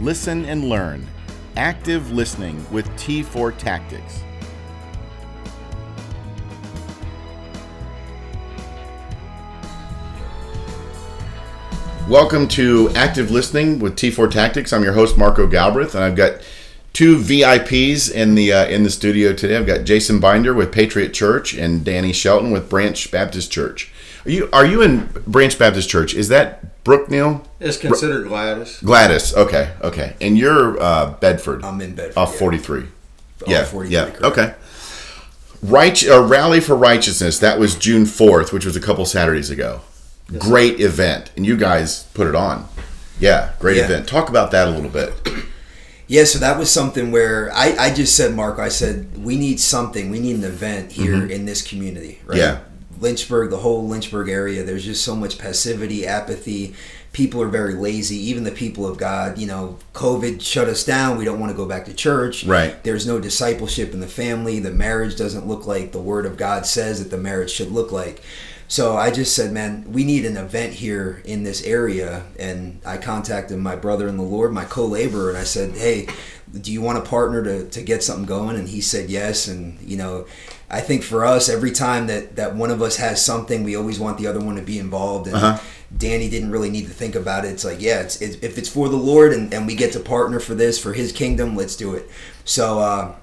listen, and learn. Active listening with T4 Tactics. Welcome to Active Listening with T4 Tactics. I'm your host Marco Galbraith, and I've got two VIPs in the uh, in the studio today. I've got Jason Binder with Patriot Church and Danny Shelton with Branch Baptist Church. Are you are you in Branch Baptist Church? Is that Brookneal? It's considered Gladys. Gladys. Okay, okay. And you're uh, Bedford. I'm in Bedford. Off yeah. 43. Off yeah, 43, yeah. correct. Okay. Right, uh, rally for righteousness. That was June 4th, which was a couple Saturdays ago. Great event, and you guys put it on. Yeah, great Yeah. event. Talk about that a little bit. Yeah, so that was something where I, I just said, Mark, I said, we need something. We need an event here in this community, right? Yeah. Lynchburg, the whole Lynchburg area, there's just so much passivity, apathy. People are very lazy. Even the people of God, you know, COVID shut us down. We don't want to go back to church. Right. There's no discipleship in the family. The marriage doesn't look like the Word of God says that the marriage should look like. So I just said, man, we need an event here in this area. And I contacted my brother in the Lord, my co laborer, and I said, hey, do you want a partner to, to get something going? And he said yes. And, you know, I think for us, every time that, that one of us has something, we always want the other one to be involved. And Uh-huh. Danny didn't really need to think about it. It's like, yeah, it's, it's, if it's for the Lord and, and we get to partner for this, for his kingdom, let's do it. So, uh,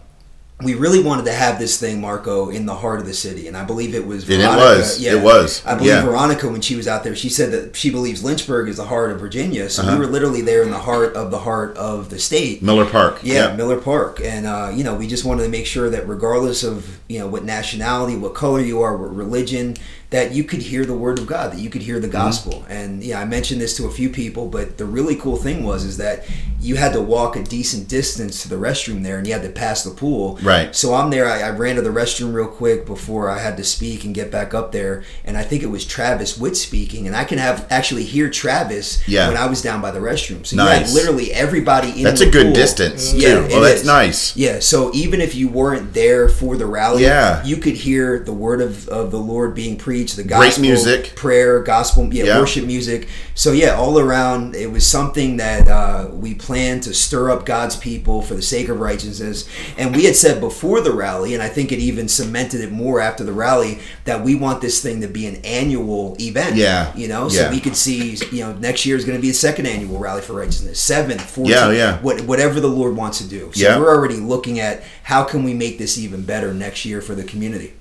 we really wanted to have this thing, Marco, in the heart of the city, and I believe it was. And it Veronica- was. It was. I believe Yeah. Veronica, when she was out there, she said that she believes Lynchburg is the heart of Virginia. So Uh-huh. we were literally there in the heart of the heart of the state. Miller Park. Yeah, Miller Park, and uh, you know, we just wanted to make sure that regardless of you know what nationality, what color you are, what religion, that you could hear the word of God, that you could hear the Mm-hmm. gospel. And yeah, I mentioned this to a few people, but the really cool thing was is that you had to walk a decent distance to the restroom there, and you had to pass the pool. Right. So I'm there. I, I ran to the restroom real quick before I had to speak and get back up there, and I think it was Travis Witt speaking, and I can have actually hear Travis Yeah. when I was down by the restroom. So you Nice. had literally everybody in. That's a good pool. distance, too. Yeah, Well, that's is. nice. Yeah, so even if you weren't there for the rally, Yeah. you could hear the word of, of the Lord being preached, the Great gospel, music. prayer, gospel, yeah, Yeah. worship music. So yeah, all around, it was something that uh, we planned to stir up God's people for the sake of righteousness. And we had said before the rally, and I think it even cemented it more after the rally, that we want this thing to be an annual event. Yeah. you know, so Yeah. we could see, you know, next year is going to be a second annual rally for righteousness, seventh, 14th, Yeah, yeah. what, whatever the Lord wants to do. So Yeah. we're already looking at how can we make this even better next year for the community.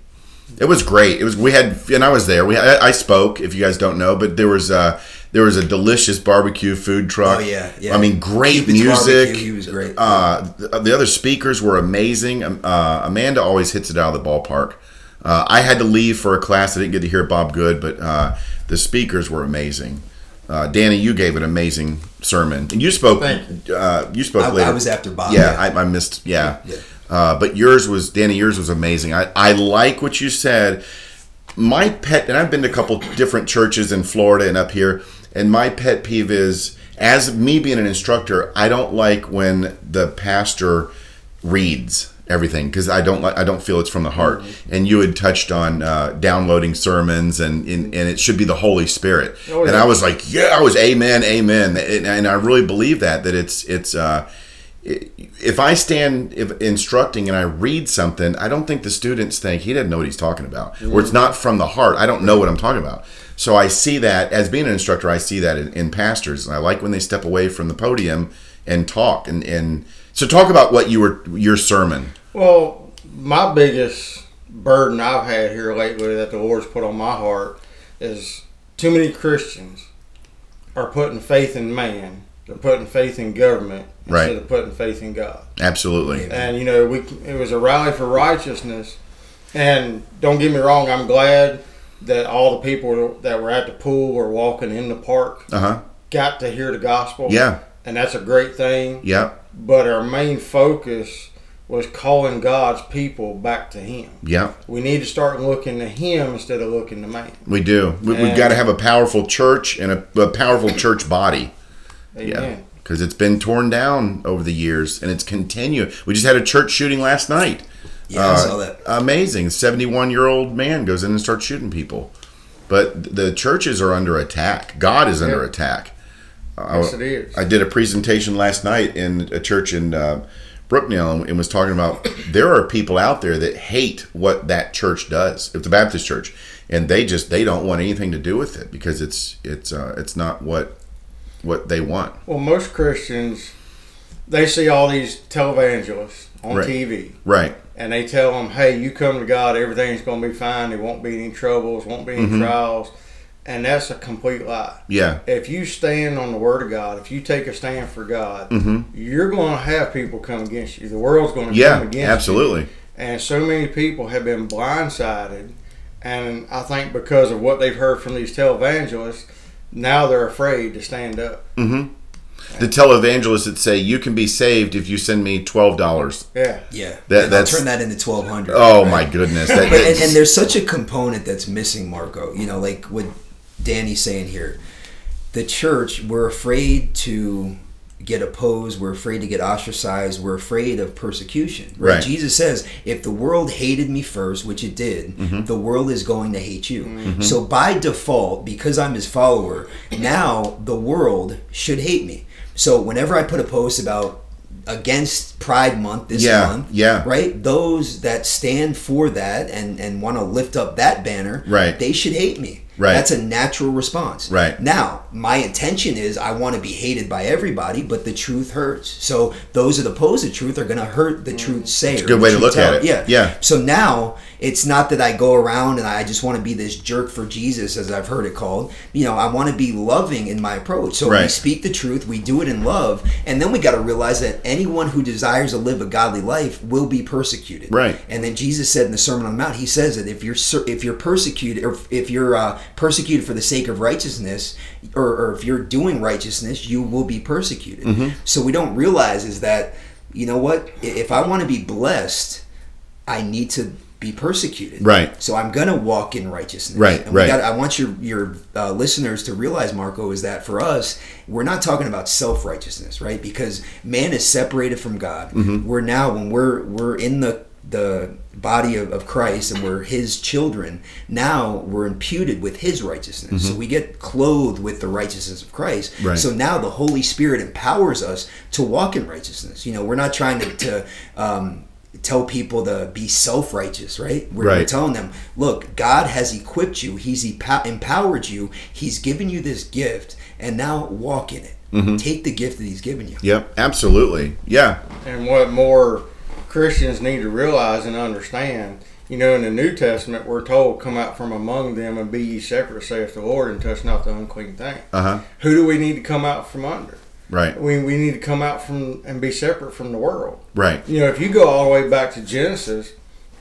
It was great. It was we had and I was there. We I, I spoke if you guys don't know, but there was uh there was a delicious barbecue food truck. Oh, yeah, yeah. I mean, great Cupid's music. Barbecue, he was great. Uh, the, the other speakers were amazing. Um, Uh, Amanda always hits it out of the ballpark. Uh, I had to leave for a class. I didn't get to hear Bob Good, but uh, the speakers were amazing. Uh, Danny, you gave an amazing sermon, and you spoke. Thank Uh, you spoke I, later. I was after Bob. Yeah, I, I missed. Yeah, Yeah. Uh, but yours was Danny. Yours was amazing. I, I like what you said. My pet, and I've been to a couple different churches in Florida and up here, and my pet peeve is, as me being an instructor, I don't like when the pastor reads everything because I don't like I don't feel it's from the heart. Mm-hmm. And you had touched on uh, downloading sermons, and, and and it should be the Holy Spirit. Oh, And. I was like, yeah, I was amen, amen, and, and I really believe that that it's it's. Uh, if I stand instructing and I read something, I don't think the students think he doesn't know what he's talking about, or it's not from the heart. I don't know what I'm talking about. So I see that as being an instructor, I see that in, in pastors, and I like when they step away from the podium and talk. And, and so, talk about what you were your sermon. Well, my biggest burden I've had here lately that the Lord's put on my heart is too many Christians are putting faith in man. They're putting faith in government Right. instead of putting faith in God. Absolutely, And you know, we it was a rally for righteousness. And don't get me wrong, I'm glad that all the people that were at the pool or walking in the park uh huh, got to hear the gospel. Yeah. and that's a great thing. Yep. But our main focus was calling God's people back to Him. Yeah. We need to start looking to Him instead of looking to man. We do. We, we've got to have a powerful church and a, a powerful church body. Amen. Yeah. Because it's been torn down over the years and it's continuing. We just had a church shooting last night. Yeah, I saw that. Amazing. 71 year old man goes in and starts shooting people. But the churches are under attack. God is under Yeah. attack. Yes, it is. I did a presentation last night in a church in uh, Brookneal and was talking about there are people out there that hate what that church does. It's a Baptist church, and they just they don't want anything to do with it because it's it's uh, it's not what what they want. Well, most Christians, they see all these televangelists on Right. TV, Right. and they tell them, "Hey, you come to God, everything's going to be fine. There won't be any troubles, won't be any Mm-hmm. trials," and that's a complete lie. Yeah. If you stand on the Word of God, if you take a stand for God, Mm-hmm. you're going to have people come against you. The world's going to Yeah. come against you. Absolutely. And so many people have been blindsided. And I think because of what they've heard from these televangelists, now they're afraid to stand up. Mm-hmm. The televangelists that say you can be saved if you send me twelve dollars. Yeah. Yeah, That- that's- turn that into twelve hundred. Oh my goodness! That, But, and, and there's such a component that's missing, Marco. You know, like what Danny's saying here. The church, we're afraid to get opposed. We're afraid to get ostracized. We're afraid of persecution. Right? Right. Jesus says, if the world hated me first, which it did, Mm-hmm. the world is going to hate you. So by default, because I'm his follower, now the world should hate me. So whenever I put a post about against Pride Month this Yeah, month, yeah. right? Those that stand for that and and want to lift up that banner, Right. They should hate me. Right. That's a natural response. Right. Now, my intention is I want to be hated by everybody, but the truth hurts. So those that oppose the truth are going to hurt the mm. truth sayer. a good way to truth look at it. Yeah. Yeah. So now it's not that I go around and I just want to be this jerk for Jesus, as I've heard it called. You know, I want to be loving in my approach. So we speak the truth, we do it in love, and then we got to realize that anyone who desires to live a godly life will be persecuted. Right. And then Jesus said in the Sermon on the Mount, he says that if you're if you're persecuted or if you're uh, persecuted for the sake of righteousness, or, or if you're doing righteousness, you will be persecuted. Mm-hmm. So we don't realize is that you know what? If I want to be blessed, I need to be persecuted. Right. So I'm gonna walk in righteousness. Right, And right. Gotta, I want your your uh, listeners to realize, Marco, is that for us, we're not talking about self righteousness, right? Because man is separated from God. Mm-hmm. We're now when we're we're in the the body of, of Christ and we're his children, now we're imputed with his righteousness. So we get clothed with the righteousness of Christ. Mm-hmm. Right. So now the Holy Spirit empowers us to walk in righteousness. You know, we're not trying to, to um, tell people to be self righteous, right? We're, we're telling them, look, God has equipped you, He's epo- empowered you, He's given you this gift, and now walk in it. Mm-hmm. Take the gift that He's given you. Yep. Absolutely. Yeah. And what more Christians need to realize and understand, you know, in the New Testament, we're told, "Come out from among them and be ye separate," saith the Lord, and touch not the unclean thing. Uh huh. Who do we need to come out from under? Right. We, we need to come out from and be separate from the world. Right. You know, if you go all the way back to Genesis,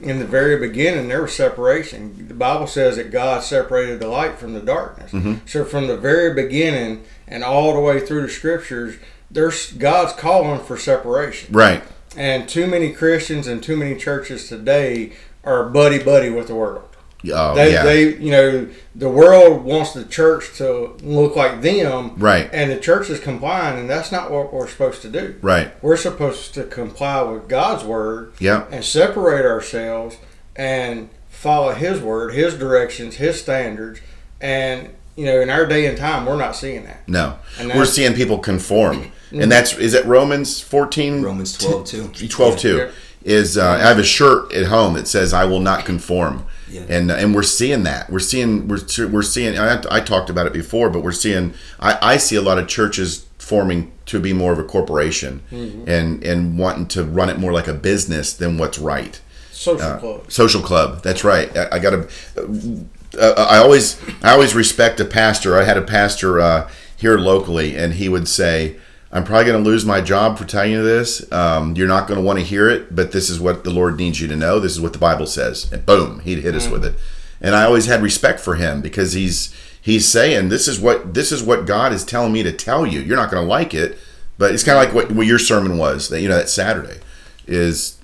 in the very beginning, there was separation. The Bible says that God separated the light from the darkness. Mm-hmm. So from the very beginning and all the way through the scriptures, there's God's calling for separation. Right. And too many Christians and too many churches today are buddy buddy with the world. Oh They, yeah. they, you know, the world wants the church to look like them, Right. And the church is complying, and that's not what we're supposed to do. right. We're supposed to comply with God's word Yep. and separate ourselves and follow His word, His directions, His standards. And you know, in our day and time, we're not seeing that. No. And We're seeing people conform, and that's is it Romans fourteen. Romans 12, too. 12 2 Yeah. is uh, I have a shirt at home that says I will not conform. Yeah. And, and we're seeing that. We're seeing we're, we're seeing I, I talked about it before but we're seeing I, I see a lot of churches forming to be more of a corporation and and wanting to run it more like a business than what's right. Social clubs. social club. That's right. I, I gotta uh, i always i always respect a pastor. I had a pastor uh, here locally and he would say i'm probably going to lose my job for telling you this um, you're not going to want to hear it but this is what the lord needs you to know this is what the bible says and boom he'd hit us with it and i always had respect for him because he's he's saying this is what this is what god is telling me to tell you you're not going to like it But it's kind of like what, what your sermon was that you know that Saturday is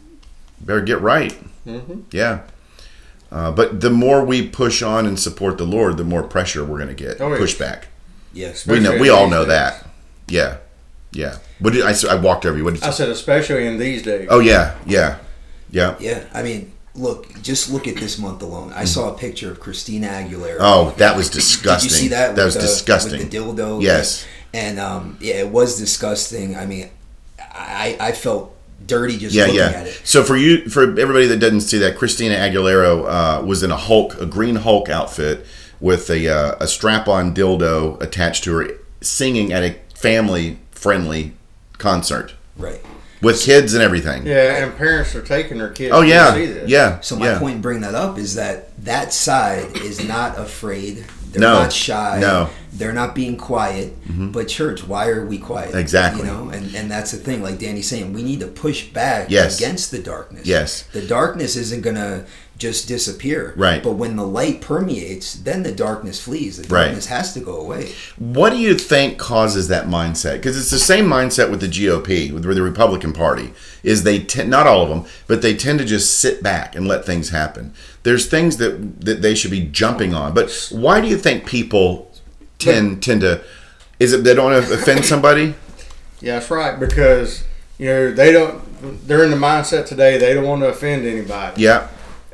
better get right. Mm-hmm. Yeah. Uh, but the more we push on and support the Lord, the more pressure we're going to get. Oh. Pushback. Yes. We know. We all know that. Yeah. Yeah. What did I? I walked over you. What did you? I said, especially in these days. Oh yeah. Yeah. Yeah. Yeah. I mean, look, just look at this month alone. I saw a picture of Christina Aguilera. Oh, that was disgusting. Did you see that? That was the- disgusting. With the dildo. Yes. And um, yeah, it was disgusting. I mean, I I felt dirty just Yeah, looking yeah. at it. So for you, for everybody that doesn't see that, Christina Aguilera uh, was in a Hulk, a green Hulk outfit with a uh, a strap-on dildo attached to her, singing at a family-friendly concert Right. with kids and everything. Yeah, and parents are taking their kids Oh to yeah, see this. yeah. So my yeah. point in bringing that up is that that side is not afraid. They're No. not shy. No. Mm-hmm. They're not being quiet. But church, why are we quiet? Exactly. You know, and, and that's the thing. Like Danny's saying, we need to push back Yes. against the darkness. Yes. The darkness isn't gonna just disappear. Right. But when the light permeates, then the darkness flees. The Right. darkness has to go away. What do you think causes that mindset? Because it's the same mindset with the GOP, with the Republican Party. Is they tend, not all of them, but they tend to just sit back and let things happen. There's things that that they should be jumping on. But why do you think people tend tend to? Is it they don't want to offend somebody? Yeah, that's right. Because you know they don't. They're in the mindset today. They don't want to offend anybody. Yeah,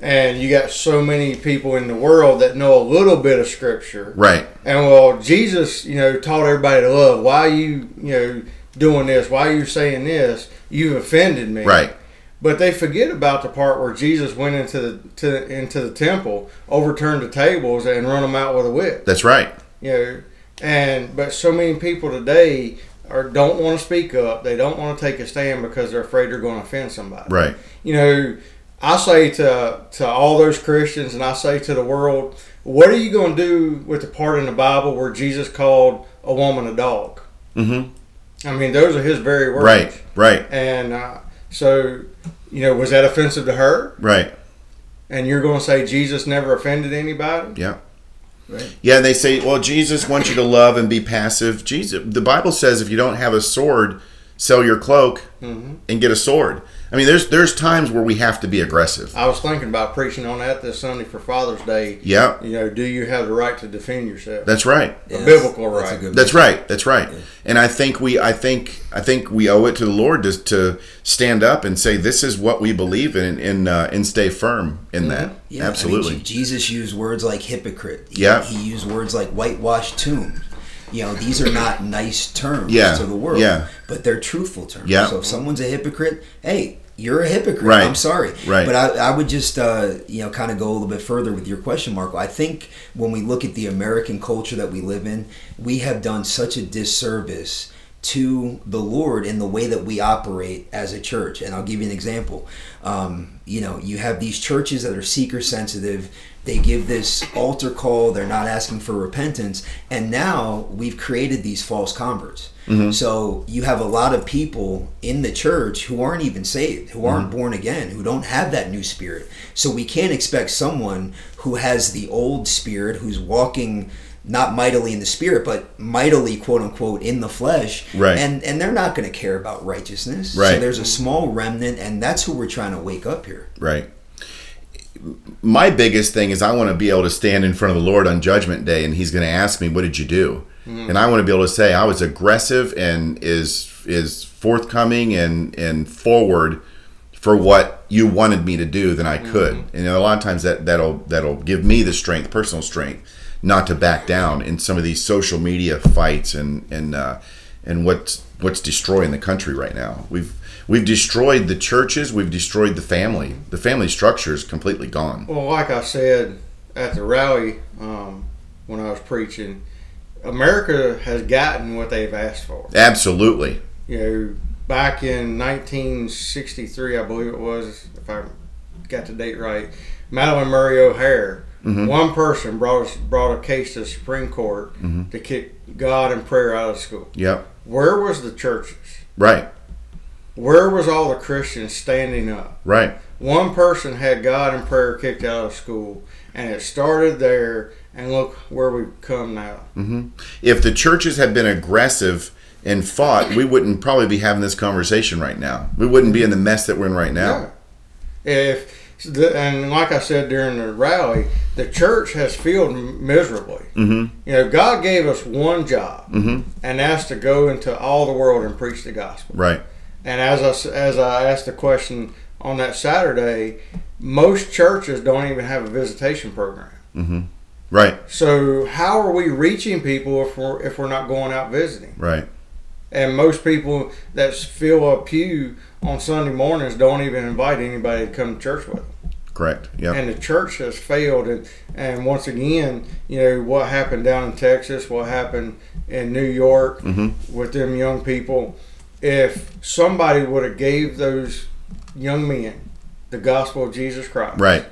And you got so many people in the world that know a little bit of scripture. right. And well, Jesus, you know, taught everybody to love. Why are you, you know, doing this? Why are you saying this? You've offended me. Right. But they forget about the part where Jesus went into the to, into the temple, overturned the tables, and run them out with a whip. That's right. You know, and but so many people today are don't want to speak up. They don't want to take a stand because they're afraid they're going to offend somebody. Right. You know, I say to to all those Christians, and I say to the world, what are you going to do with the part in the Bible where Jesus called a woman a dog? Mm-hmm. I mean, those are his very words. Right. Right. And uh, so, you know, was that offensive to her? Right. And you're going to say Jesus never offended anybody? Yeah. Right. Yeah, they say, well, Jesus wants you to love and be passive. Jesus, the Bible says if you don't have a sword, sell your cloak hmm and get a sword. I mean, there's there's times where we have to be aggressive. I was thinking about preaching on that this Sunday for Father's Day. Yeah, You know, do you have the right to defend yourself? that's right. A biblical right. good That's right. That's right. Yeah. And I think we, I think, I think we owe it to the Lord to, to stand up and say this is what we believe in, and uh, and stay firm in that. Yeah, I mean, Absolutely. Jesus used words like hypocrite. He, Yeah. He used words like whitewashed tomb. You know, these are not nice terms Yeah, to the world. yeah. But they're truthful terms. Yeah. So if someone's a hypocrite, hey, you're a hypocrite. Right. I'm sorry. Right. But I, I would just, uh, you know, kind of go a little bit further with your question, Marco. I think when we look at the American culture that we live in, we have done such a disservice to the Lord in the way that we operate as a church. And I'll give you an example. Um, you know, you have these churches that are seeker sensitive. They give this altar call. They're not asking for repentance. And now we've created these false converts. Mm-hmm. So you have a lot of people in the church who aren't even saved, who aren't mm-hmm. born again, who don't have that new spirit. So we can't expect someone who has the old spirit, who's walking not mightily in the spirit, but mightily quote unquote in the flesh. Right. And and they're not going to care about righteousness. So Right. there's a small remnant, and that's who we're trying to wake up here. Right. My biggest thing is I want to be able to stand in front of the Lord on Judgment Day, and He's going to ask me, "What did you do?" And I want to be able to say I was aggressive and is is forthcoming and and forward for what you wanted me to do than I could. And you know, a lot of times that that'll that'll give me the strength, personal strength, not to back down in some of these social media fights and and uh, and what's what's destroying the country right now. We've we've destroyed the churches. We've destroyed the family. The family structure is completely gone. Well, like I said at the rally um, when I was preaching, America has gotten what they've asked for. Absolutely. You know, back in 1963, I believe it was, if I got the date right, Madalyn Murray O'Hair, one person brought us, brought a case to the Supreme Court to kick God and prayer out of school. Yep. Where was the churches? Right. Where was all the Christians standing up? Right. One person had God and prayer kicked out of school, and it started there. And look where we've come now. If the churches had been aggressive and fought, we wouldn't probably be having this conversation right now. We wouldn't be in the mess that we're in right now. Yeah. If the, and like I said during the rally, the church has failed miserably. Mm-hmm. You know, God gave us one job, Mhm. and that's to go into all the world and preach the gospel. Right. And as I, as I asked the question on that Saturday, most churches don't even have a visitation program. Mm-hmm. Right. So how are we reaching people if we're if we're not going out visiting? Right. And most people that fill a pew on Sunday mornings don't even invite anybody to come to church with them. Correct. Yeah. And the church has failed. And, and once again, you know, what happened down in Texas, what happened in New York Mm-hmm. with them young people, if somebody would have gave those young men the gospel of Jesus Christ Right.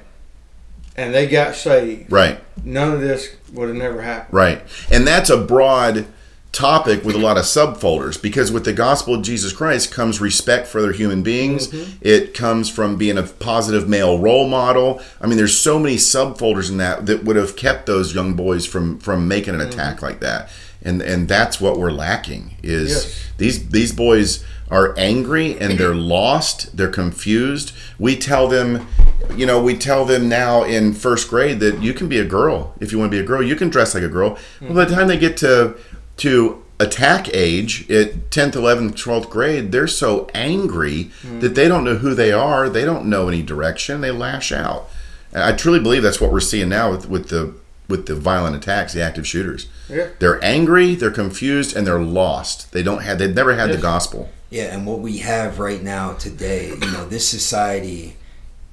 and they got saved, Right. none of this would have never happened. Right. And that's a broad topic with a lot of subfolders because with the gospel of Jesus Christ comes respect for other human beings. Mm-hmm. It comes from being a positive male role model. I mean, there's so many subfolders in that that would have kept those young boys from from making an attack mm-hmm. like that. And and that's what we're lacking is Yes. these these boys are angry and they're lost, they're confused. We tell them you know, we tell them now in first grade that you can be a girl if you want to be a girl. You can dress like a girl. Well, by the time they get to to attack age at 10th, 11th, 12th grade, they're so angry hmm. that they don't know who they are. They don't know any direction. They lash out. And I truly believe that's what we're seeing now with, with the with the violent attacks, the active shooters. Yeah. They're angry, they're confused, and they're lost. They don't have they've never had the gospel. Yeah, and what we have right now today, you know, this society,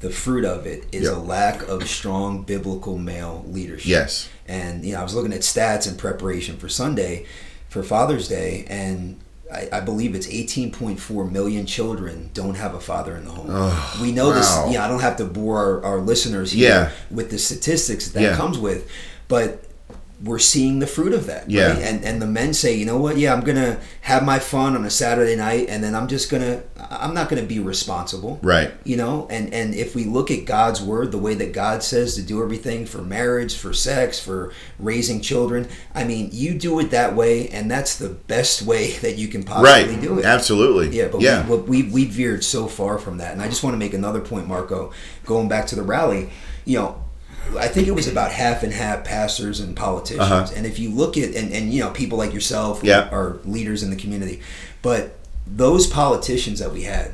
the fruit of it is Yeah. a lack of strong biblical male leadership. Yes. And you know, I was looking at stats in preparation for Sunday, for Father's Day, and I, I believe it's 18.4 million children don't have a father in the home. Oh, we know this. Yeah, I don't have to bore our, our listeners here Yeah. with the statistics that, that comes with, but we're seeing the fruit of that. Yeah. right? And and the men say, you know what? Yeah, I'm gonna have my fun on a Saturday night, and then I'm just gonna. I'm not gonna be responsible Right. you know and and if we look at god's word the way that god says to do everything for marriage for sex for raising children i mean you do it that way and that's the best way that you can possibly Right. do it Absolutely. yeah but yeah. We, we, we veered so far from that and i just want to make another point marco going back to the rally you know I think it was about half and half pastors and politicians. Uh-huh. And if you look at and, and you know people like yourself Yeah. are leaders in the community, but those politicians that we had,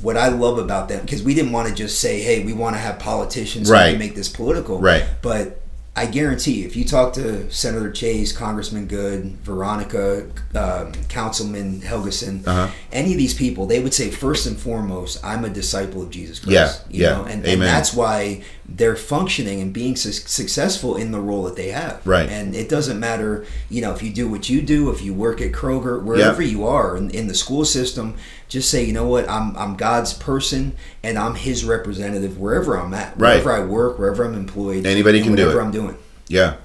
what I love about them because we didn't want to just say, "Hey, we want to have politicians so we Right. can make this political." Right. But I guarantee, you, if you talk to Senator Chase, Congressman Good, Veronica, um, Councilman Helgeson, Uh-huh. any of these people, they would say first and foremost, "I'm a disciple of Jesus Christ." Yeah, you yeah. know? and, and that's why they're functioning and being su- successful in the role that they have. Right. And it doesn't matter, you know, if you do what you do, if you work at Kroger, wherever you are in, in the school system, just say, you know what, I'm I'm God's person and I'm His representative wherever I'm at, Right. wherever I work, wherever I'm employed, Anybody can do whatever it. I'm doing. Yeah,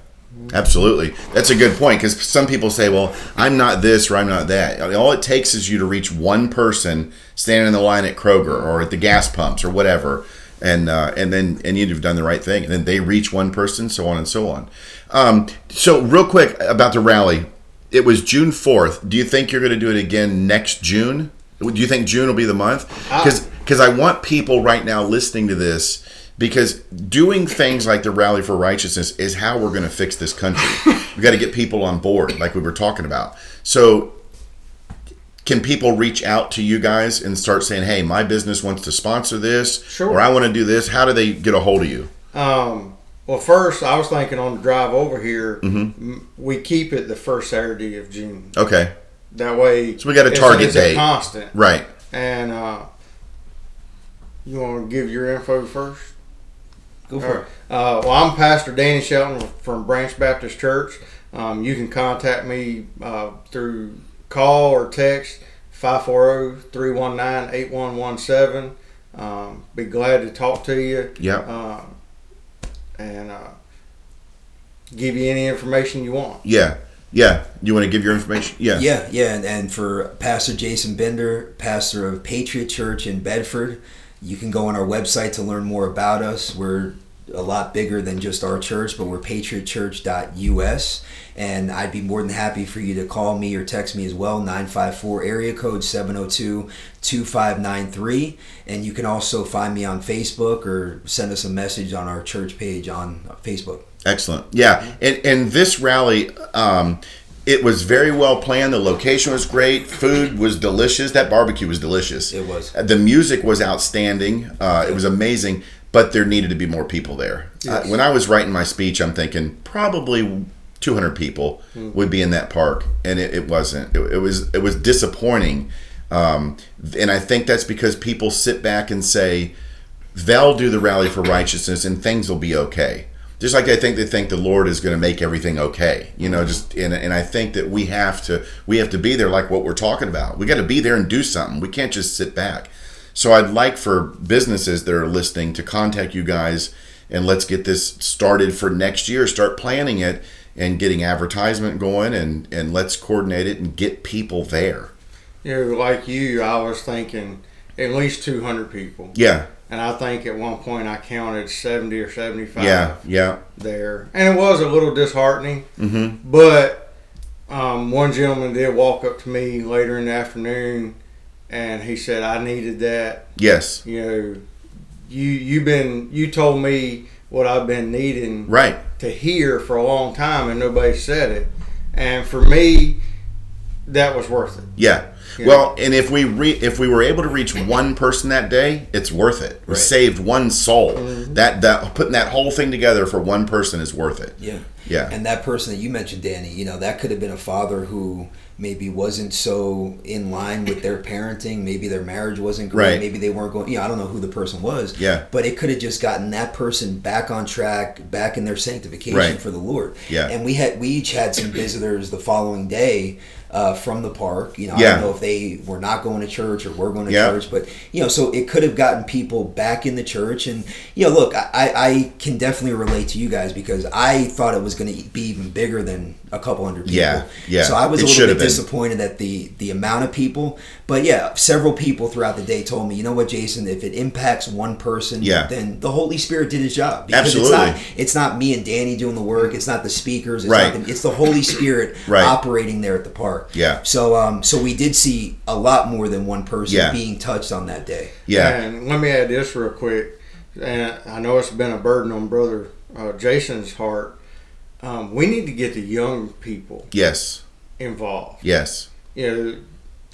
absolutely. That's a good point because some people say, "Well, I'm not this or I'm not that." I mean, all it takes is you to reach one person standing in the line at Kroger or at the gas pumps or whatever, and uh, and then and you've done the right thing. And then they reach one person, so on and so on. Um, so, real quick about the rally, it was June fourth. Do you think you're going to do it again next June? Do you think June will be the month? Because because I want people right now listening to this because doing things like the rally for righteousness is how we're going to fix this country. we got to get people on board, like we were talking about. So, can people reach out to you guys and start saying, "Hey, my business wants to sponsor this, Sure. or I want to do this"? How do they get a hold of you? Um, well, first, I was thinking on the drive over here, Mm-hmm. we keep it the first Saturday of June. Okay, That way, So we got a target it's date. A constant. right. And uh, you want to give your info first? Go for All it. Uh, well, I'm Pastor Danny Shelton from Branch Baptist Church. Um, you can contact me uh, through call or text oh, 540-319-8117. Um, be glad to talk to you Yeah. uh, and uh, give you any information you want. Yeah. Yeah. You want to give your information? Yeah. Yeah, yeah, and, and for Pastor Jason Bender, pastor of Patriot Church in Bedford, you can go on our website to learn more about us. We're a lot bigger than just our church, but we're patriotchurch.us. And I'd be more than happy for you to call me or text me as well, 954 area code 702 2593. And you can also find me on Facebook or send us a message on our church page on Facebook. Excellent. Yeah. And, and this rally, um, it was very well planned. The location was great. Food was delicious. That barbecue was delicious. It was. The music was outstanding. Uh, it was amazing, but there needed to be more people there. Uh, when I was writing my speech, I'm thinking probably 200 people would be in that park, and it, it wasn't. It, it was it was disappointing, um, and I think that's because people sit back and say they'll do the rally for righteousness and things will be okay. Just like I think they think the Lord is going to make everything okay, you know. Just and, and I think that we have to we have to be there, like what we're talking about. We got to be there and do something. We can't just sit back. So I'd like for businesses that are listening to contact you guys and let's get this started for next year. Start planning it and getting advertisement going and and let's coordinate it and get people there. You know, like you, I was thinking at least 200 people. Yeah, And I think at one point I counted 70 or 75 yeah, yeah. there. And it was a little disheartening. Mm-hmm. But um, one gentleman did walk up to me later in the afternoon and he said, I needed that. Yes, You know, you, you've been, you told me what I've been needing right. to hear for a long time and nobody said it. And for me, that was worth it. Yeah. Yeah. Well, and if we re- if we were able to reach one person that day, it's worth it. We Right. saved one soul. Mm-hmm. That that putting that whole thing together for one person is worth it. Yeah. Yeah. And that person that you mentioned, Danny, you know, that could have been a father who maybe wasn't so in line with their parenting. Maybe their marriage wasn't great. Right. Maybe they weren't going, you know, I don't know who the person was. Yeah. But it could have just gotten that person back on track, back in their sanctification Right. for the Lord. Yeah. And we had, we each had some visitors the following day. Uh, from the park, you know, yeah. I don't know if they were not going to church or were going to Yeah. church, but you know, so it could have gotten people back in the church. And you know, look, I, I can definitely relate to you guys because I thought it was going to be even bigger than a couple hundred people. Yeah, yeah. So I was It a little bit been. disappointed at the the amount of people. But yeah, several people throughout the day told me, you know what, Jason, if it impacts one person, Yeah. then the Holy Spirit did his job. Absolutely. It's not, it's not me and Danny doing the work. It's not the speakers. It's Right. Not the, it's the Holy Spirit Right. operating there at the park. Yeah. So um, so we did see a lot more than one person Yeah. being touched on that day. Yeah. And let me add this real quick. And I know it's been a burden on Brother uh, Jason's heart. Um, we need to get the young people Yes. involved. Yes. You know,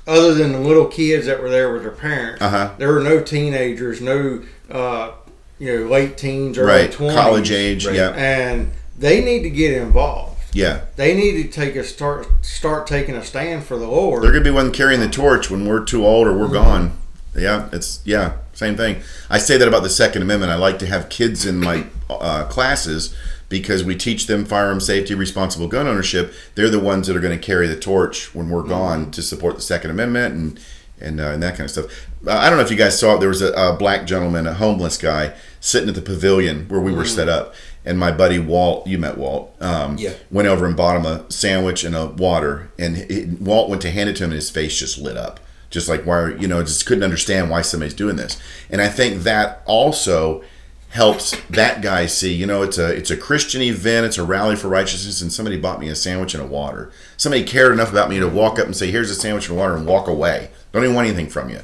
other than the little kids that were there with their parents, Uh-huh. there were no teenagers, no uh, you know late teens or Right. twenties, College age. Right. Yeah. and they need to get involved. Yeah. They need to take a start start taking a stand for the Lord. They're gonna be one carrying the torch when we're too old or we're gone. Yeah, it's yeah, same thing. I say that about the Second Amendment. I like to have kids in my uh, classes because we teach them firearm safety, responsible gun ownership. They're the ones that are going to carry the torch when we're gone to support the Second Amendment and and uh, and that kind of stuff. Uh, I don't know if you guys saw it. There was a, a black gentleman, a homeless guy, sitting at the pavilion where we were set up. And my buddy Walt, you met Walt, um, Yeah. went over and bought him a sandwich and a water. And he, Walt went to hand it to him, and his face just lit up, just like why you know just couldn't understand why somebody's doing this. And I think that also helps that guy see you know it's a it's a Christian event, it's a rally for righteousness, and somebody bought me a sandwich and a water. Somebody cared enough about me to walk up and say, "Here's a sandwich and water," and walk away. Don't even want anything from you.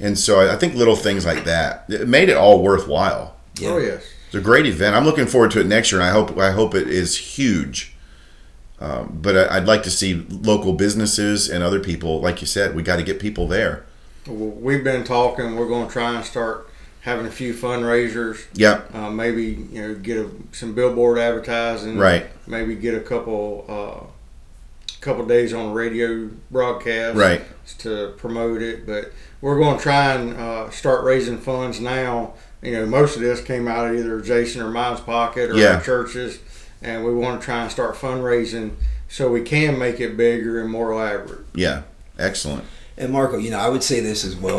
And so I I think little things like that it made it all worthwhile. Yeah. Oh yes. It's a great event. I'm looking forward to it next year, and I hope I hope it is huge. Um, but I, I'd like to see local businesses and other people, like you said, we got to get people there. Well, We've been talking. We're going to try and start having a few fundraisers. Yeah, Uh, maybe you know get a, some billboard advertising. Right. Maybe get a couple uh, couple days on radio broadcast. Right. To promote it, but we're going to try and uh, start raising funds now. You know, most of this came out of either Jason or mine's pocket or Yeah. our churches, and we want to try and start fundraising so we can make it bigger and more elaborate. yeah, excellent. And Marco, you know, I would say this as well,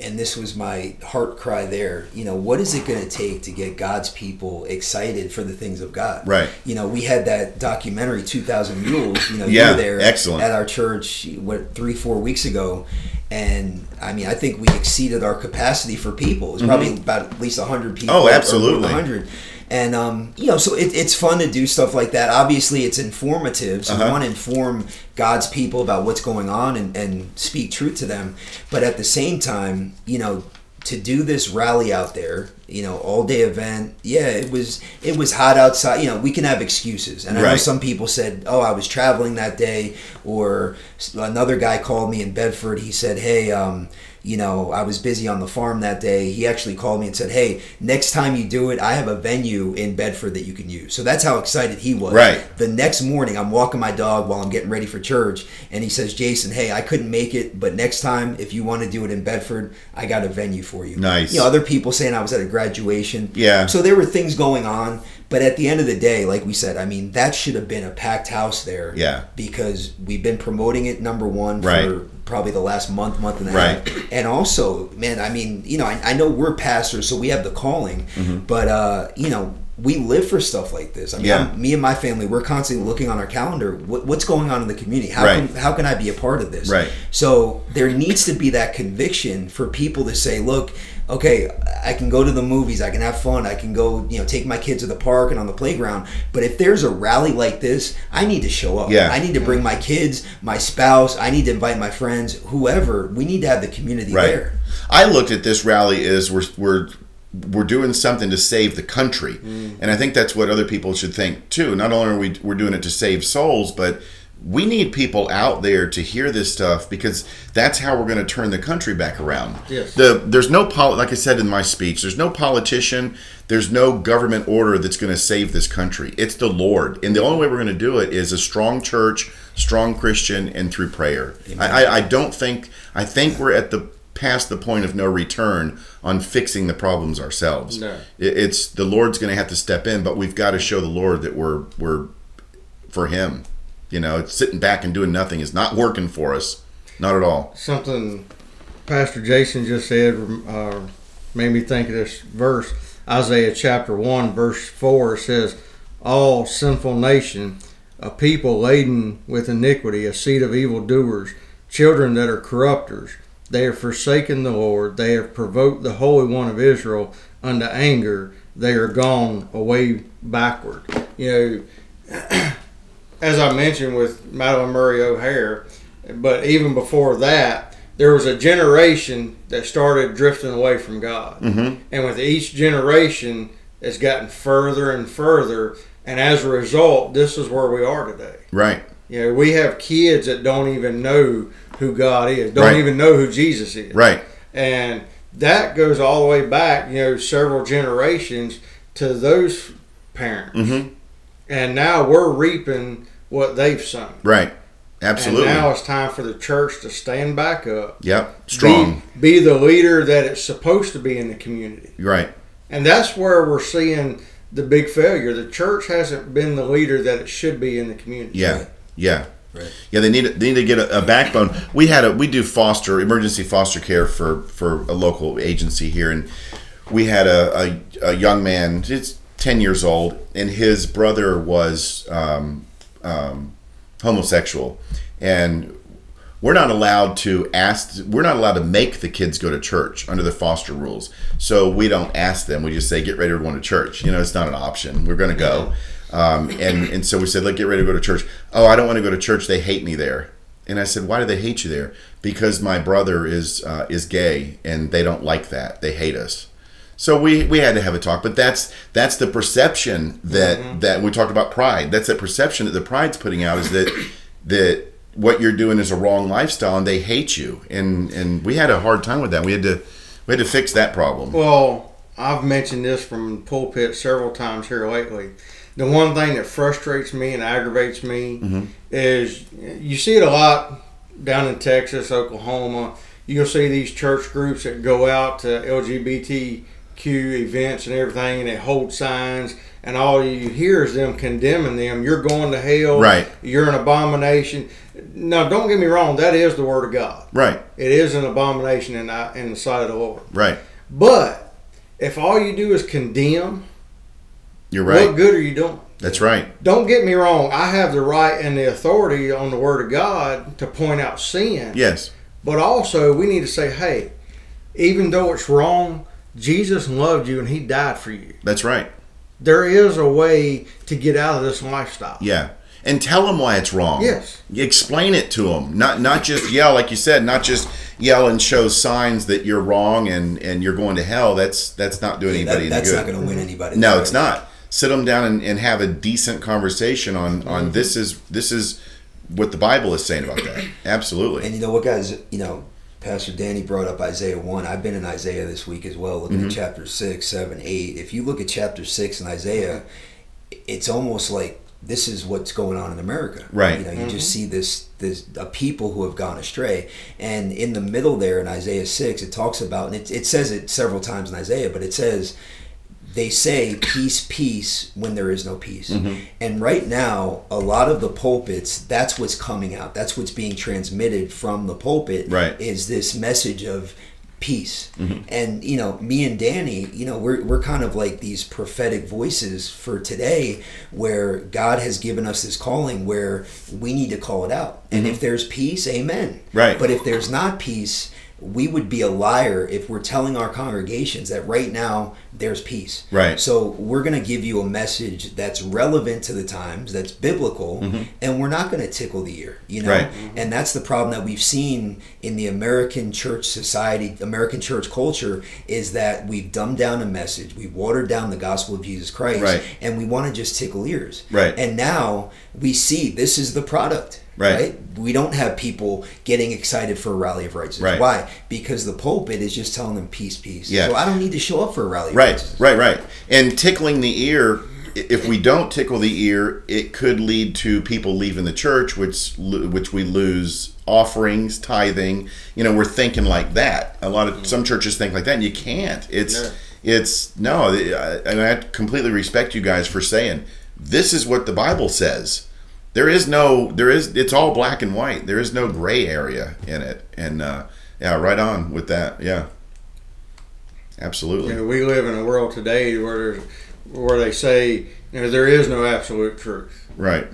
and this was my heart cry there. You know, what is it going to take to get God's people excited for the things of God? Right. You know, we had that documentary, 2,000 Mules, you know, Yeah, you were there excellent. at our church, what, three, four weeks ago. And I mean, I think we exceeded our capacity for people. It was probably about at least 100 people. Mm-hmm. Oh, absolutely. 100. And um, you know, so it, it's fun to do stuff like that. Obviously, it's informative, so Uh-huh. we want to inform God's people about what's going on and, and speak truth to them. But at the same time, you know, to do this rally out there, you know, all day event, yeah, it was it was hot outside. You know, we can have excuses, and I know some people said, "Oh, I was traveling that day," or another guy called me in Bedford. He said, "Hey, um, you know, I was busy on the farm that day." He actually called me and said, "Hey, next time you do it, I have a venue in Bedford that you can use." So that's how excited he was. Right. The next morning, I'm walking my dog while I'm getting ready for church, and he says, "Jason, hey, I couldn't make it, but next time, if you want to do it in Bedford, I got a venue for you." Nice. You know, other people saying I was at a graduation. Yeah. So there were things going on, but at the end of the day, like we said, I mean, that should have been a packed house there. Yeah. Because we've been promoting it number one Right. for probably the last month, month and a Right. half. And also, man, I mean, you know, I, I know we're pastors, so we have the calling, but uh, you know. We live for stuff like this. I mean, Yeah. Me and my family, we're constantly looking on our calendar. What, what's going on in the community? How Right. can how can I be a part of this? Right. So there needs to be that conviction for people to say, look, okay, I can go to the movies, I can have fun, I can go, you know, take my kids to the park and on the playground. But if there's a rally like this, I need to show up. Yeah. I need to bring my kids, my spouse, I need to invite my friends, whoever. We need to have the community Right. there. I looked at this rally as we're we're we're doing something to save the country, mm. and I think that's what other people should think too. Not only are we we're doing it to save souls, but we need people out there to hear this stuff because that's how we're going to turn the country back around. Yes. The there's no pol- like I said in my speech, there's no politician, there's no government order that's going to save this country. It's the Lord, and the only way we're going to do it is a strong church, strong Christian, and through prayer. I, I, I don't think I think we're at the past the point of no return on fixing the problems ourselves. No. It- It's the Lord's going to have to step in, but we've got to show the Lord that we're we're for Him. You know, sitting back and doing nothing is not working for us, not at all. something Pastor Jason just said uh, made me think of this verse. Isaiah chapter 1, verse 4 says, All sinful nation, a people laden with iniquity, a seed of evildoers, children that are corrupters. They have forsaken the Lord. They have provoked the Holy One of Israel unto anger. They are gone away backward. You know, as I mentioned with Madalyn Murray O'Hair, but even before that, there was a generation that started drifting away from God. Mm-hmm. And with each generation, it's gotten further and further. And as a result, this is where we are today. Right. You know, we have kids that don't even know who God is, don't Right. even know who Jesus is. Right. And that goes all the way back, you know, several generations to those parents. Mm-hmm and now we're reaping what they've sown. Right. Absolutely. And now it's time for the church to stand back up. Yep. Strong. Be, be, the leader that it's supposed to be in the community. Right. And that's where we're seeing the big failure. The church hasn't been the leader that it should be in the community. Yeah. Yeah. Right. Yeah, they need they need to get a, a, backbone. We had a we do foster emergency foster care for for a local agency here, and we had a, a, a young man. It's 10 years old, and his brother was um, um, homosexual. And we're not allowed to ask, we're not allowed to make the kids go to church under the foster rules. So we don't ask them. We just say, get ready to go to church. You know, it's not an option. We're going to go. Um, and, and so we said, look, get ready to go to church. Oh, I don't want to go to church. They hate me there. And I said, why do they hate you there? Because my brother is uh, is gay, and they don't like that. They hate us. So we we had to have a talk, but that's that's the perception that that we talked about pride. That's the perception that the pride's putting out is that that what you're doing is a wrong lifestyle, and they hate you. And and we had a hard time with that. We had to we had to fix that problem. Well, I've mentioned this from the pulpit several times here lately. The one thing that frustrates me and aggravates me Mm-hmm. is you see it a lot down in Texas, Oklahoma. You'll see these church groups that go out to LGBTQ events and everything, and they hold signs, and all you hear is them condemning them. You're going to hell. Right. You're an abomination. Now, don't get me wrong. That is the word of God. Right, It is an abomination in, the- in the sight of the Lord. right. But if all you do is condemn, You're right. what good are you doing? That's right. Don't get me wrong. I have the right and the authority on the Word of God to point out sin. Yes. But also, we need to say, hey, even though it's wrong, Jesus loved you and He died for you. That's right. there is a way to get out of this lifestyle. Yeah. And tell them why it's wrong. Yes. Explain it to them. Not not just yell like you said, not just yell and show signs that you're wrong and and you're going to hell. That's that's not doing That- anybody that's any not good. going to win anybody. No, it's not. Sit them down and, and have a decent conversation on Mm-hmm. on this is this is what the Bible is saying about that. Absolutely. And you know what, guys? You know, Pastor Danny brought up Isaiah 1. I've been in Isaiah this week as well, looking Mm-hmm. at chapter 6, 7, 8. If you look at chapter 6 in Isaiah, it's almost like this is what's going on in America. Right. You know, you just see this this a people who have gone astray. And in the middle there in Isaiah 6, it talks about and it, it says it several times in Isaiah, but it says they say peace peace when there is no peace. Mm-hmm. and right now a lot of the pulpits that's what's coming out. That's what's being transmitted from the pulpit Right. is this message of peace. And you know me and danny you know we're, we're kind of like these prophetic voices for today where god has given us this calling where we need to call it out. And if there's peace amen. Right. but if there's not peace we would be a liar if we're telling our congregations that right now there's peace. Right. So we're going to give you a message that's relevant to the times, that's biblical, and we're not going to tickle the ear, you know? Mm-hmm. Right. And that's the problem that we've seen in the American church society, American church culture, is that we've dumbed down a message, we've watered down the gospel of Jesus Christ, Right. and we want to just tickle ears. Right. And now we see this is the product. Right. We don't have people getting excited for a rally of righteousness. Right. Why? Because the pulpit is just telling them peace, peace. Yeah. So I don't need to show up for a rally of Right, right, right. And tickling the ear, if we don't tickle the ear, it could lead to people leaving the church, which which we lose offerings, tithing. You know, we're thinking like that. A lot of mm-hmm. some churches think like that, and you can't. It's Yeah. it's no. I, I I completely respect you guys for saying this is what the Bible says. There is no, there is. It's all black and white. There is no gray area in it. And uh, yeah, right on with that. Yeah, absolutely. You know, we live in a world today where there's, where they say you know there is no absolute truth. Right.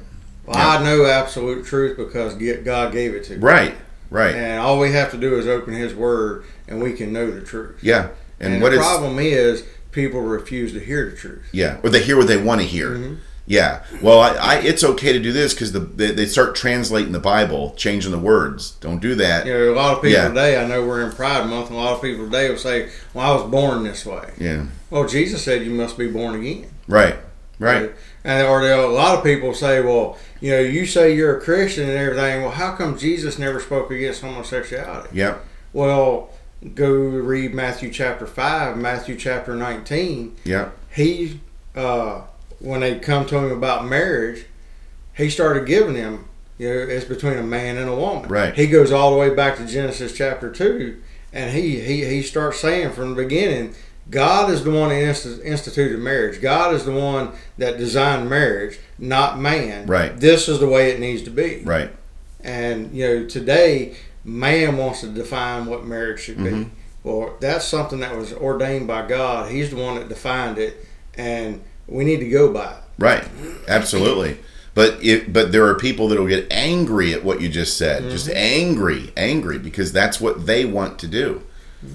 Well, Yeah. I know absolute truth because God gave it to me. Right. Right. And all we have to do is open His Word, and we can know the truth. Yeah. And, And, what the problem is people refuse to hear the truth. yeah, or they hear what they want to hear. Mm-hmm. Yeah. Well, I, I it's okay to do this because the they, they start translating the Bible, changing the words. Don't do that. You know, a lot of people Yeah. today, I know we're in Pride Month, and a lot of people today will say, "Well, I was born this way." Yeah. Well, Jesus said you must be born again. Right. Right. And or a lot of people say, well, you know, you say you're a Christian and everything. Well, how come Jesus never spoke against homosexuality? Yep. Well, go read Matthew chapter five, Matthew chapter nineteen. Yep. He, uh, when they come to him about marriage, he started giving them, you know, it's between a man and a woman. Right. He goes all the way back to Genesis chapter two, and he he he starts saying from the beginning. God is the one that inst- instituted marriage. God is the one that designed marriage, not man. Right. This is the way it needs to be. Right. And you know, today man wants to define what marriage should Mm-hmm. be. Well, that's something that was ordained by God. He's the one that defined it, and we need to go by. Right. Absolutely. But it, but there are people that will get angry at what you just said. Just Mm-hmm. angry, angry because that's what they want to do.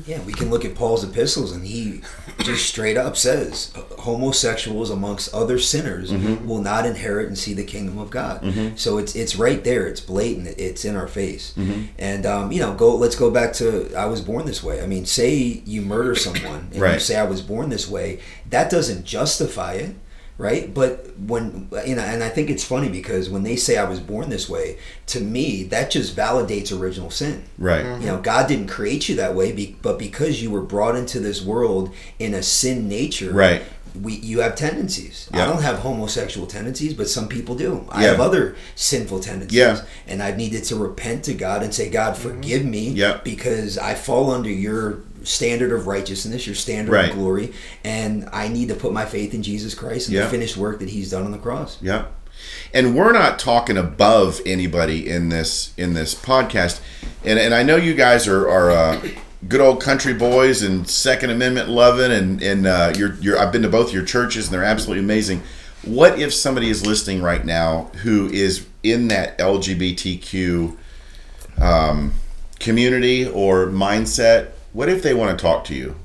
Yeah, we can look at Paul's epistles, and he just straight up says homosexuals amongst other sinners Mm-hmm. will not inherit and see the kingdom of God. So it's it's right there. It's blatant. It's in our face. Mm-hmm. And um, you know, go. Let's go back to I was born this way. I mean, say you murder someone and you say I was born this way. That doesn't justify it. Right, but when you know, and I think it's funny because when they say I was born this way, to me that just validates original sin. Right. Mm-hmm. You know, God didn't create you that way, be, but because you were brought into this world in a sin nature, Right. We, you have tendencies. I don't have homosexual tendencies, but some people do. I Yeah. have other sinful tendencies, Yeah. and I've needed to repent to God and say, God, forgive me, Yeah. because I fall under your standard of righteousness, your standard Right. of glory, and I need to put my faith in Jesus Christ and Yeah. the finished work that He's done on the cross. Yeah. And we're not talking above anybody in this in this podcast. And and I know you guys are are uh, good old country boys and Second Amendment loving and and uh, you're you're I've been to both your churches and they're absolutely amazing. What if somebody is listening right now who is in that LGBTQ um, community or mindset? What if they want to talk to you?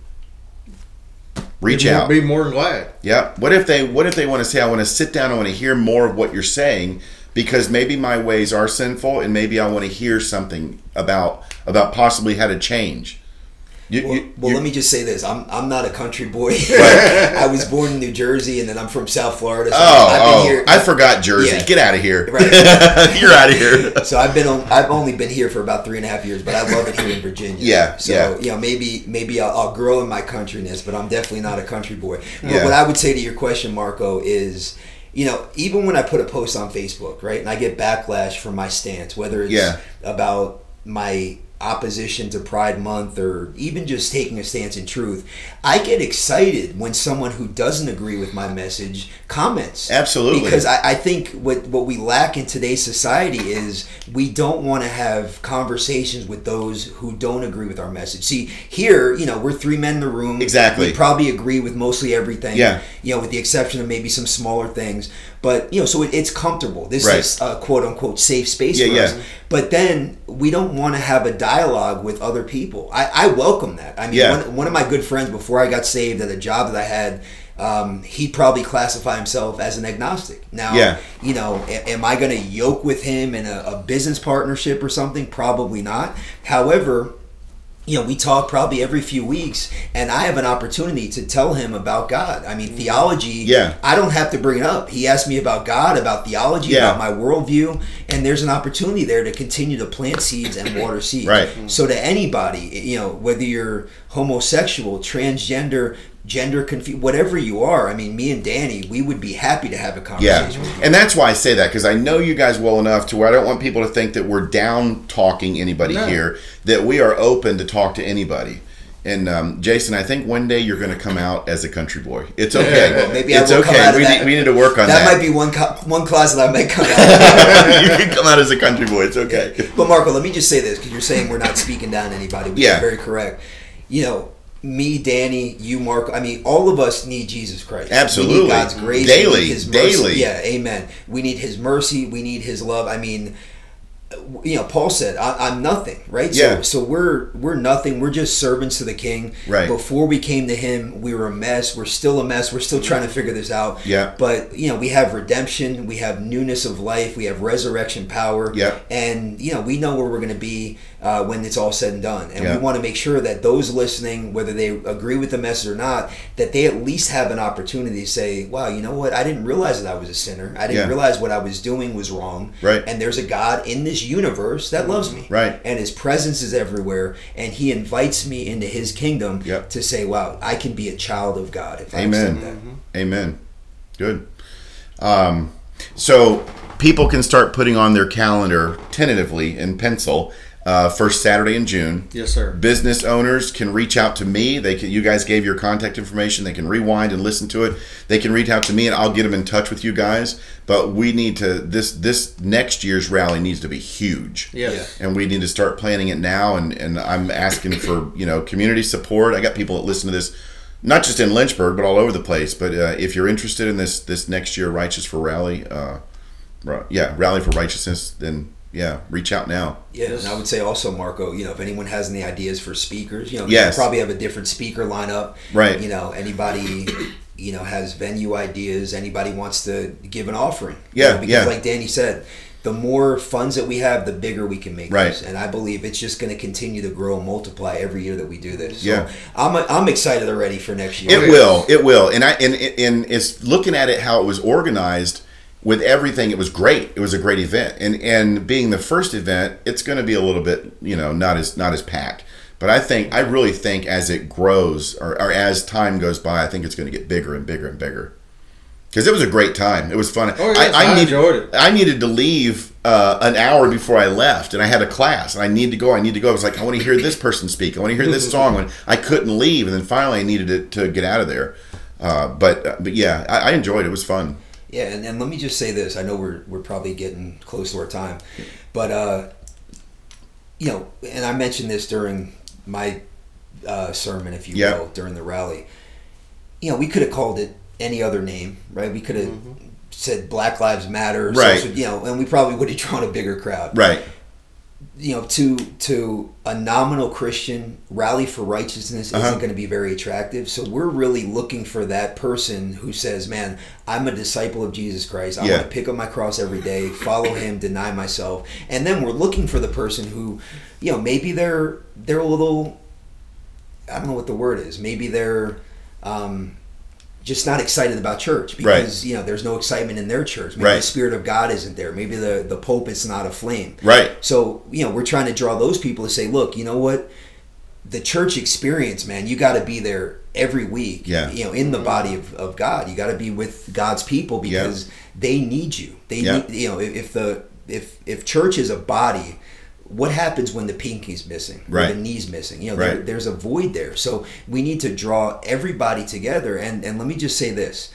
reach out. Be more than glad. Yeah. What if they What if they want to say, "I want to sit down. I want to hear more of what you're saying because maybe my ways are sinful, and maybe I want to hear something about about possibly how to change." You, Well, you- well you- let me just say this: I'm I'm not a country boy. I was born in New Jersey, and then I'm from South Florida. So Oh, I've been oh here. I forgot Jersey. Yeah. Get out of here. Right. You're out of here. so I've been on. I've only been here for about three and a half years, but I love it here in Virginia. Yeah, So yeah. you know, maybe maybe I'll, I'll grow in my countryness, but I'm definitely not a country boy. But Yeah. what I would say to your question, Marco, is you know even when I put a post on Facebook, right, and I get backlash from my stance, whether it's Yeah. about my opposition to Pride Month or even just taking a stance in truth, I get excited when someone who doesn't agree with my message comments. Absolutely. Because I, I think what, what we lack in today's society is we don't want to have conversations with those who don't agree with our message. See, here, you know, we're three men in the room. Exactly. We probably agree with mostly everything. Yeah. You know, with the exception of maybe some smaller things. But, you know, so it, it's comfortable. This Right. is a quote unquote safe space Yeah, for yeah. us. But then we don't want to have a dialogue with other people. I, I welcome that. I mean, Yeah. one, one of my good friends before I got saved at a job that I had, um, he'd probably classify himself as an agnostic. Now, Yeah. you know, am I going to yoke with him in a, a business partnership or something? Probably not. However, you know, we talk probably every few weeks, and I have an opportunity to tell him about God. I mean, theology. Yeah. I don't have to bring it up. He asked me about God, about theology, Yeah. about my worldview, and there's an opportunity there to continue to plant seeds and water seeds. Right. So to anybody, you know, whether you're homosexual, transgender, gender confused, whatever you are, I mean, me and Danny, we would be happy to have a Yeah, conversation with you. and that's why I say that because I know you guys well enough to where I don't want people to think that we're down talking anybody No. here. That we are open to talk to anybody. And um, Jason, I think one day you're going to come out as a country boy. It's okay. Well, maybe I it's will come okay. out of we, that. need, we need to work on that that. might be one co- one closet I might come out. you can come out as a country boy. It's okay. But Marco, let me just say this because you're saying we're not speaking down to anybody, which Yeah. very correct. You know, me, Danny, you, Mark. I mean, all of us need Jesus Christ. We Absolutely. need God's grace. Daily. His mercy. Daily. Yeah, Amen. We need His mercy. We need His love. I mean. You know, Paul said, I, "I'm nothing." Right. Yeah. So, so we're we're nothing. We're just servants to the King. Right. Before we came to Him, we were a mess. We're still a mess. We're still trying to figure this out. Yeah. But you know, we have redemption. We have newness of life. We have resurrection power. Yeah. And you know, we know where we're going to be uh, when it's all said and done, and Yeah. we want to make sure that those listening, whether they agree with the message or not, that they at least have an opportunity to say, "Wow, you know what? I didn't realize that I was a sinner. I didn't Yeah. realize what I was doing was wrong. Right. And there's a God in this universe that loves me. Right. And His presence is everywhere, and He invites me into His kingdom Yep. to say, "Wow, I can be a child of God if I Amen. accept that." Amen. Good. Um, so people can start putting on their calendar tentatively in pencil uh, first Saturday in June. Yes, sir. Business owners can reach out to me. They can. You guys gave your contact information. They can rewind and listen to it. They can reach out to me, and I'll get them in touch with you guys. But we need to this this next year's rally needs to be huge. Yes. And we need to start planning it now. And, and I'm asking for you know community support. I got people that listen to this, not just in Lynchburg, but all over the place. But uh, if you're interested in this this next year Righteous for Rally, uh, yeah, Rally for Righteousness, then yeah, reach out now. Yeah, Yes. and I would say also, Marco, you know, if anyone has any ideas for speakers, you know, Yes. we probably have a different speaker lineup. Right. You know, anybody, you know, has venue ideas, anybody wants to give an offering. you Yeah, know, because yeah. like Danny said, the more funds that we have, the bigger we can make Right. this. And I believe it's just going to continue to grow and multiply every year that we do this. So Yeah. I'm, I'm excited already for next year. It will. It will. And I and and it's looking at it how it was organized with everything. It was great. It was a great event. And and being the first event, it's going to be a little bit you know not as not as packed. But I think I really think as it grows or, or as time goes by, I think it's going to get bigger and bigger and bigger. Because it was a great time. It was fun. Oh, yes, I needed, enjoyed it. I needed to leave uh, an hour before I left, and I had a class, and I need to go. I need to go. I was like, I want to hear this person speak. I want to hear this song. When I couldn't leave, and then finally I needed it to get out of there. Uh, but uh, but yeah, I, I enjoyed it. It was fun. Yeah, and, and let me just say this. I know we're we're probably getting close to our time, but uh, you know, and I mentioned this during my uh, sermon, if you Yeah. will, during the rally. You know, we could have called it any other name, right? We could have said Black Lives Matter, Right. social- you know, and we probably would have drawn a bigger crowd. Right. You know, to to a nominal Christian, rally for righteousness Uh-huh. isn't going to be very attractive. So we're really looking for that person who says, "Man, I'm a disciple of Jesus Christ. I Yeah. want to pick up my cross every day, follow Him, deny myself." And then we're looking for the person who, you know, maybe they're they're a little, I don't know what the word is. Maybe they're. Um, just not excited about church because you know there's no excitement in their church. Maybe Right. the spirit of God isn't there. Maybe the the pope is not aflame. Right. So, you know, we're trying to draw those people to say, look, you know what? The church experience, man, you got to be there every week. Yeah. You know, in the body of, of God. You got to be with God's people because they need you. They Yeah. need, you know, if, if the, if, if church is a body, what happens when the pinky's missing Right. the knee's missing? You know, there, there's a void there. So we need to draw everybody together. And, and let me just say this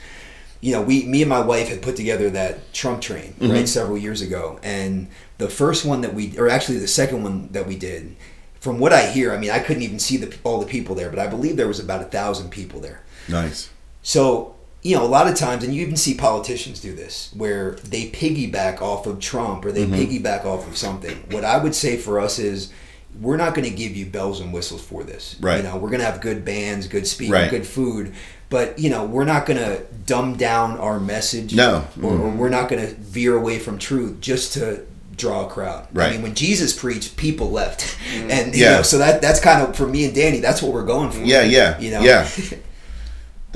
you know, we, me and my wife had put together that Trump train Mm-hmm. right several years ago, and the first one that we, or actually the second one that we did, from what I hear, I mean, I couldn't even see the all the people there, but I believe there was about a thousand people there. Nice. So you know, a lot of times, and you even see politicians do this, where they piggyback off of Trump or they Mm-hmm. piggyback off of something. What I would say for us is. We're not going to give you bells and whistles for this. Right. You know, we're going to have good bands, good speakers, Right. good food, but you know, we're not going to dumb down our message No. or, or we're not going to veer away from truth just to draw a crowd. Right. I mean, when Jesus preached, people left, and you Yeah. know, so that that's kind of for me and Danny. That's what we're going for. Yeah, yeah, You know. yeah.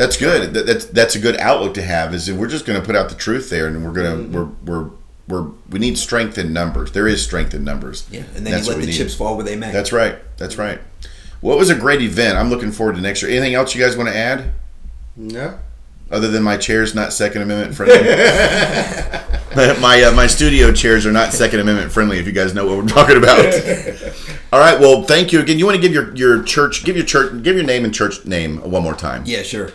That's good. That, that's that's a good outlook to have. Is that we're just going to put out the truth there, and we're gonna we're we're we're we need strength in numbers. There is strength in numbers. Yeah, and then That's you let the need. chips fall where they may. That's right. That's right. Well, it was a great event. I'm looking forward to next year. Anything else you guys want to add, No. other than my chairs not Second Amendment friendly? my uh, my studio chairs are not Second Amendment friendly. If you guys know what we're talking about. All right. Well, thank you again. You want to give your your church, give your church, give your name and church name one more time. Yeah, sure.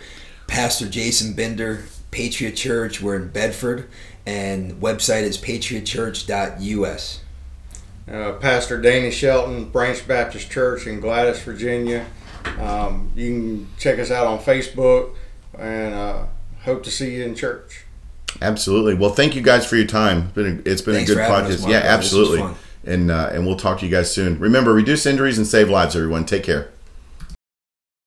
Pastor Jason Bender, Patriot Church. We're in Bedford, and website is patriotchurch.us. Uh, Pastor Danny Shelton, Branch Baptist Church in Gladys, Virginia. Um, you can check us out on Facebook and uh, hope to see you in church. Absolutely. Well, thank you guys for your time. It's been a, it's been Thanks a good for having us, podcast. yeah, Marco. This was absolutely. fun. And uh, and we'll talk to you guys soon. Remember, reduce injuries and save lives. Everyone, take care.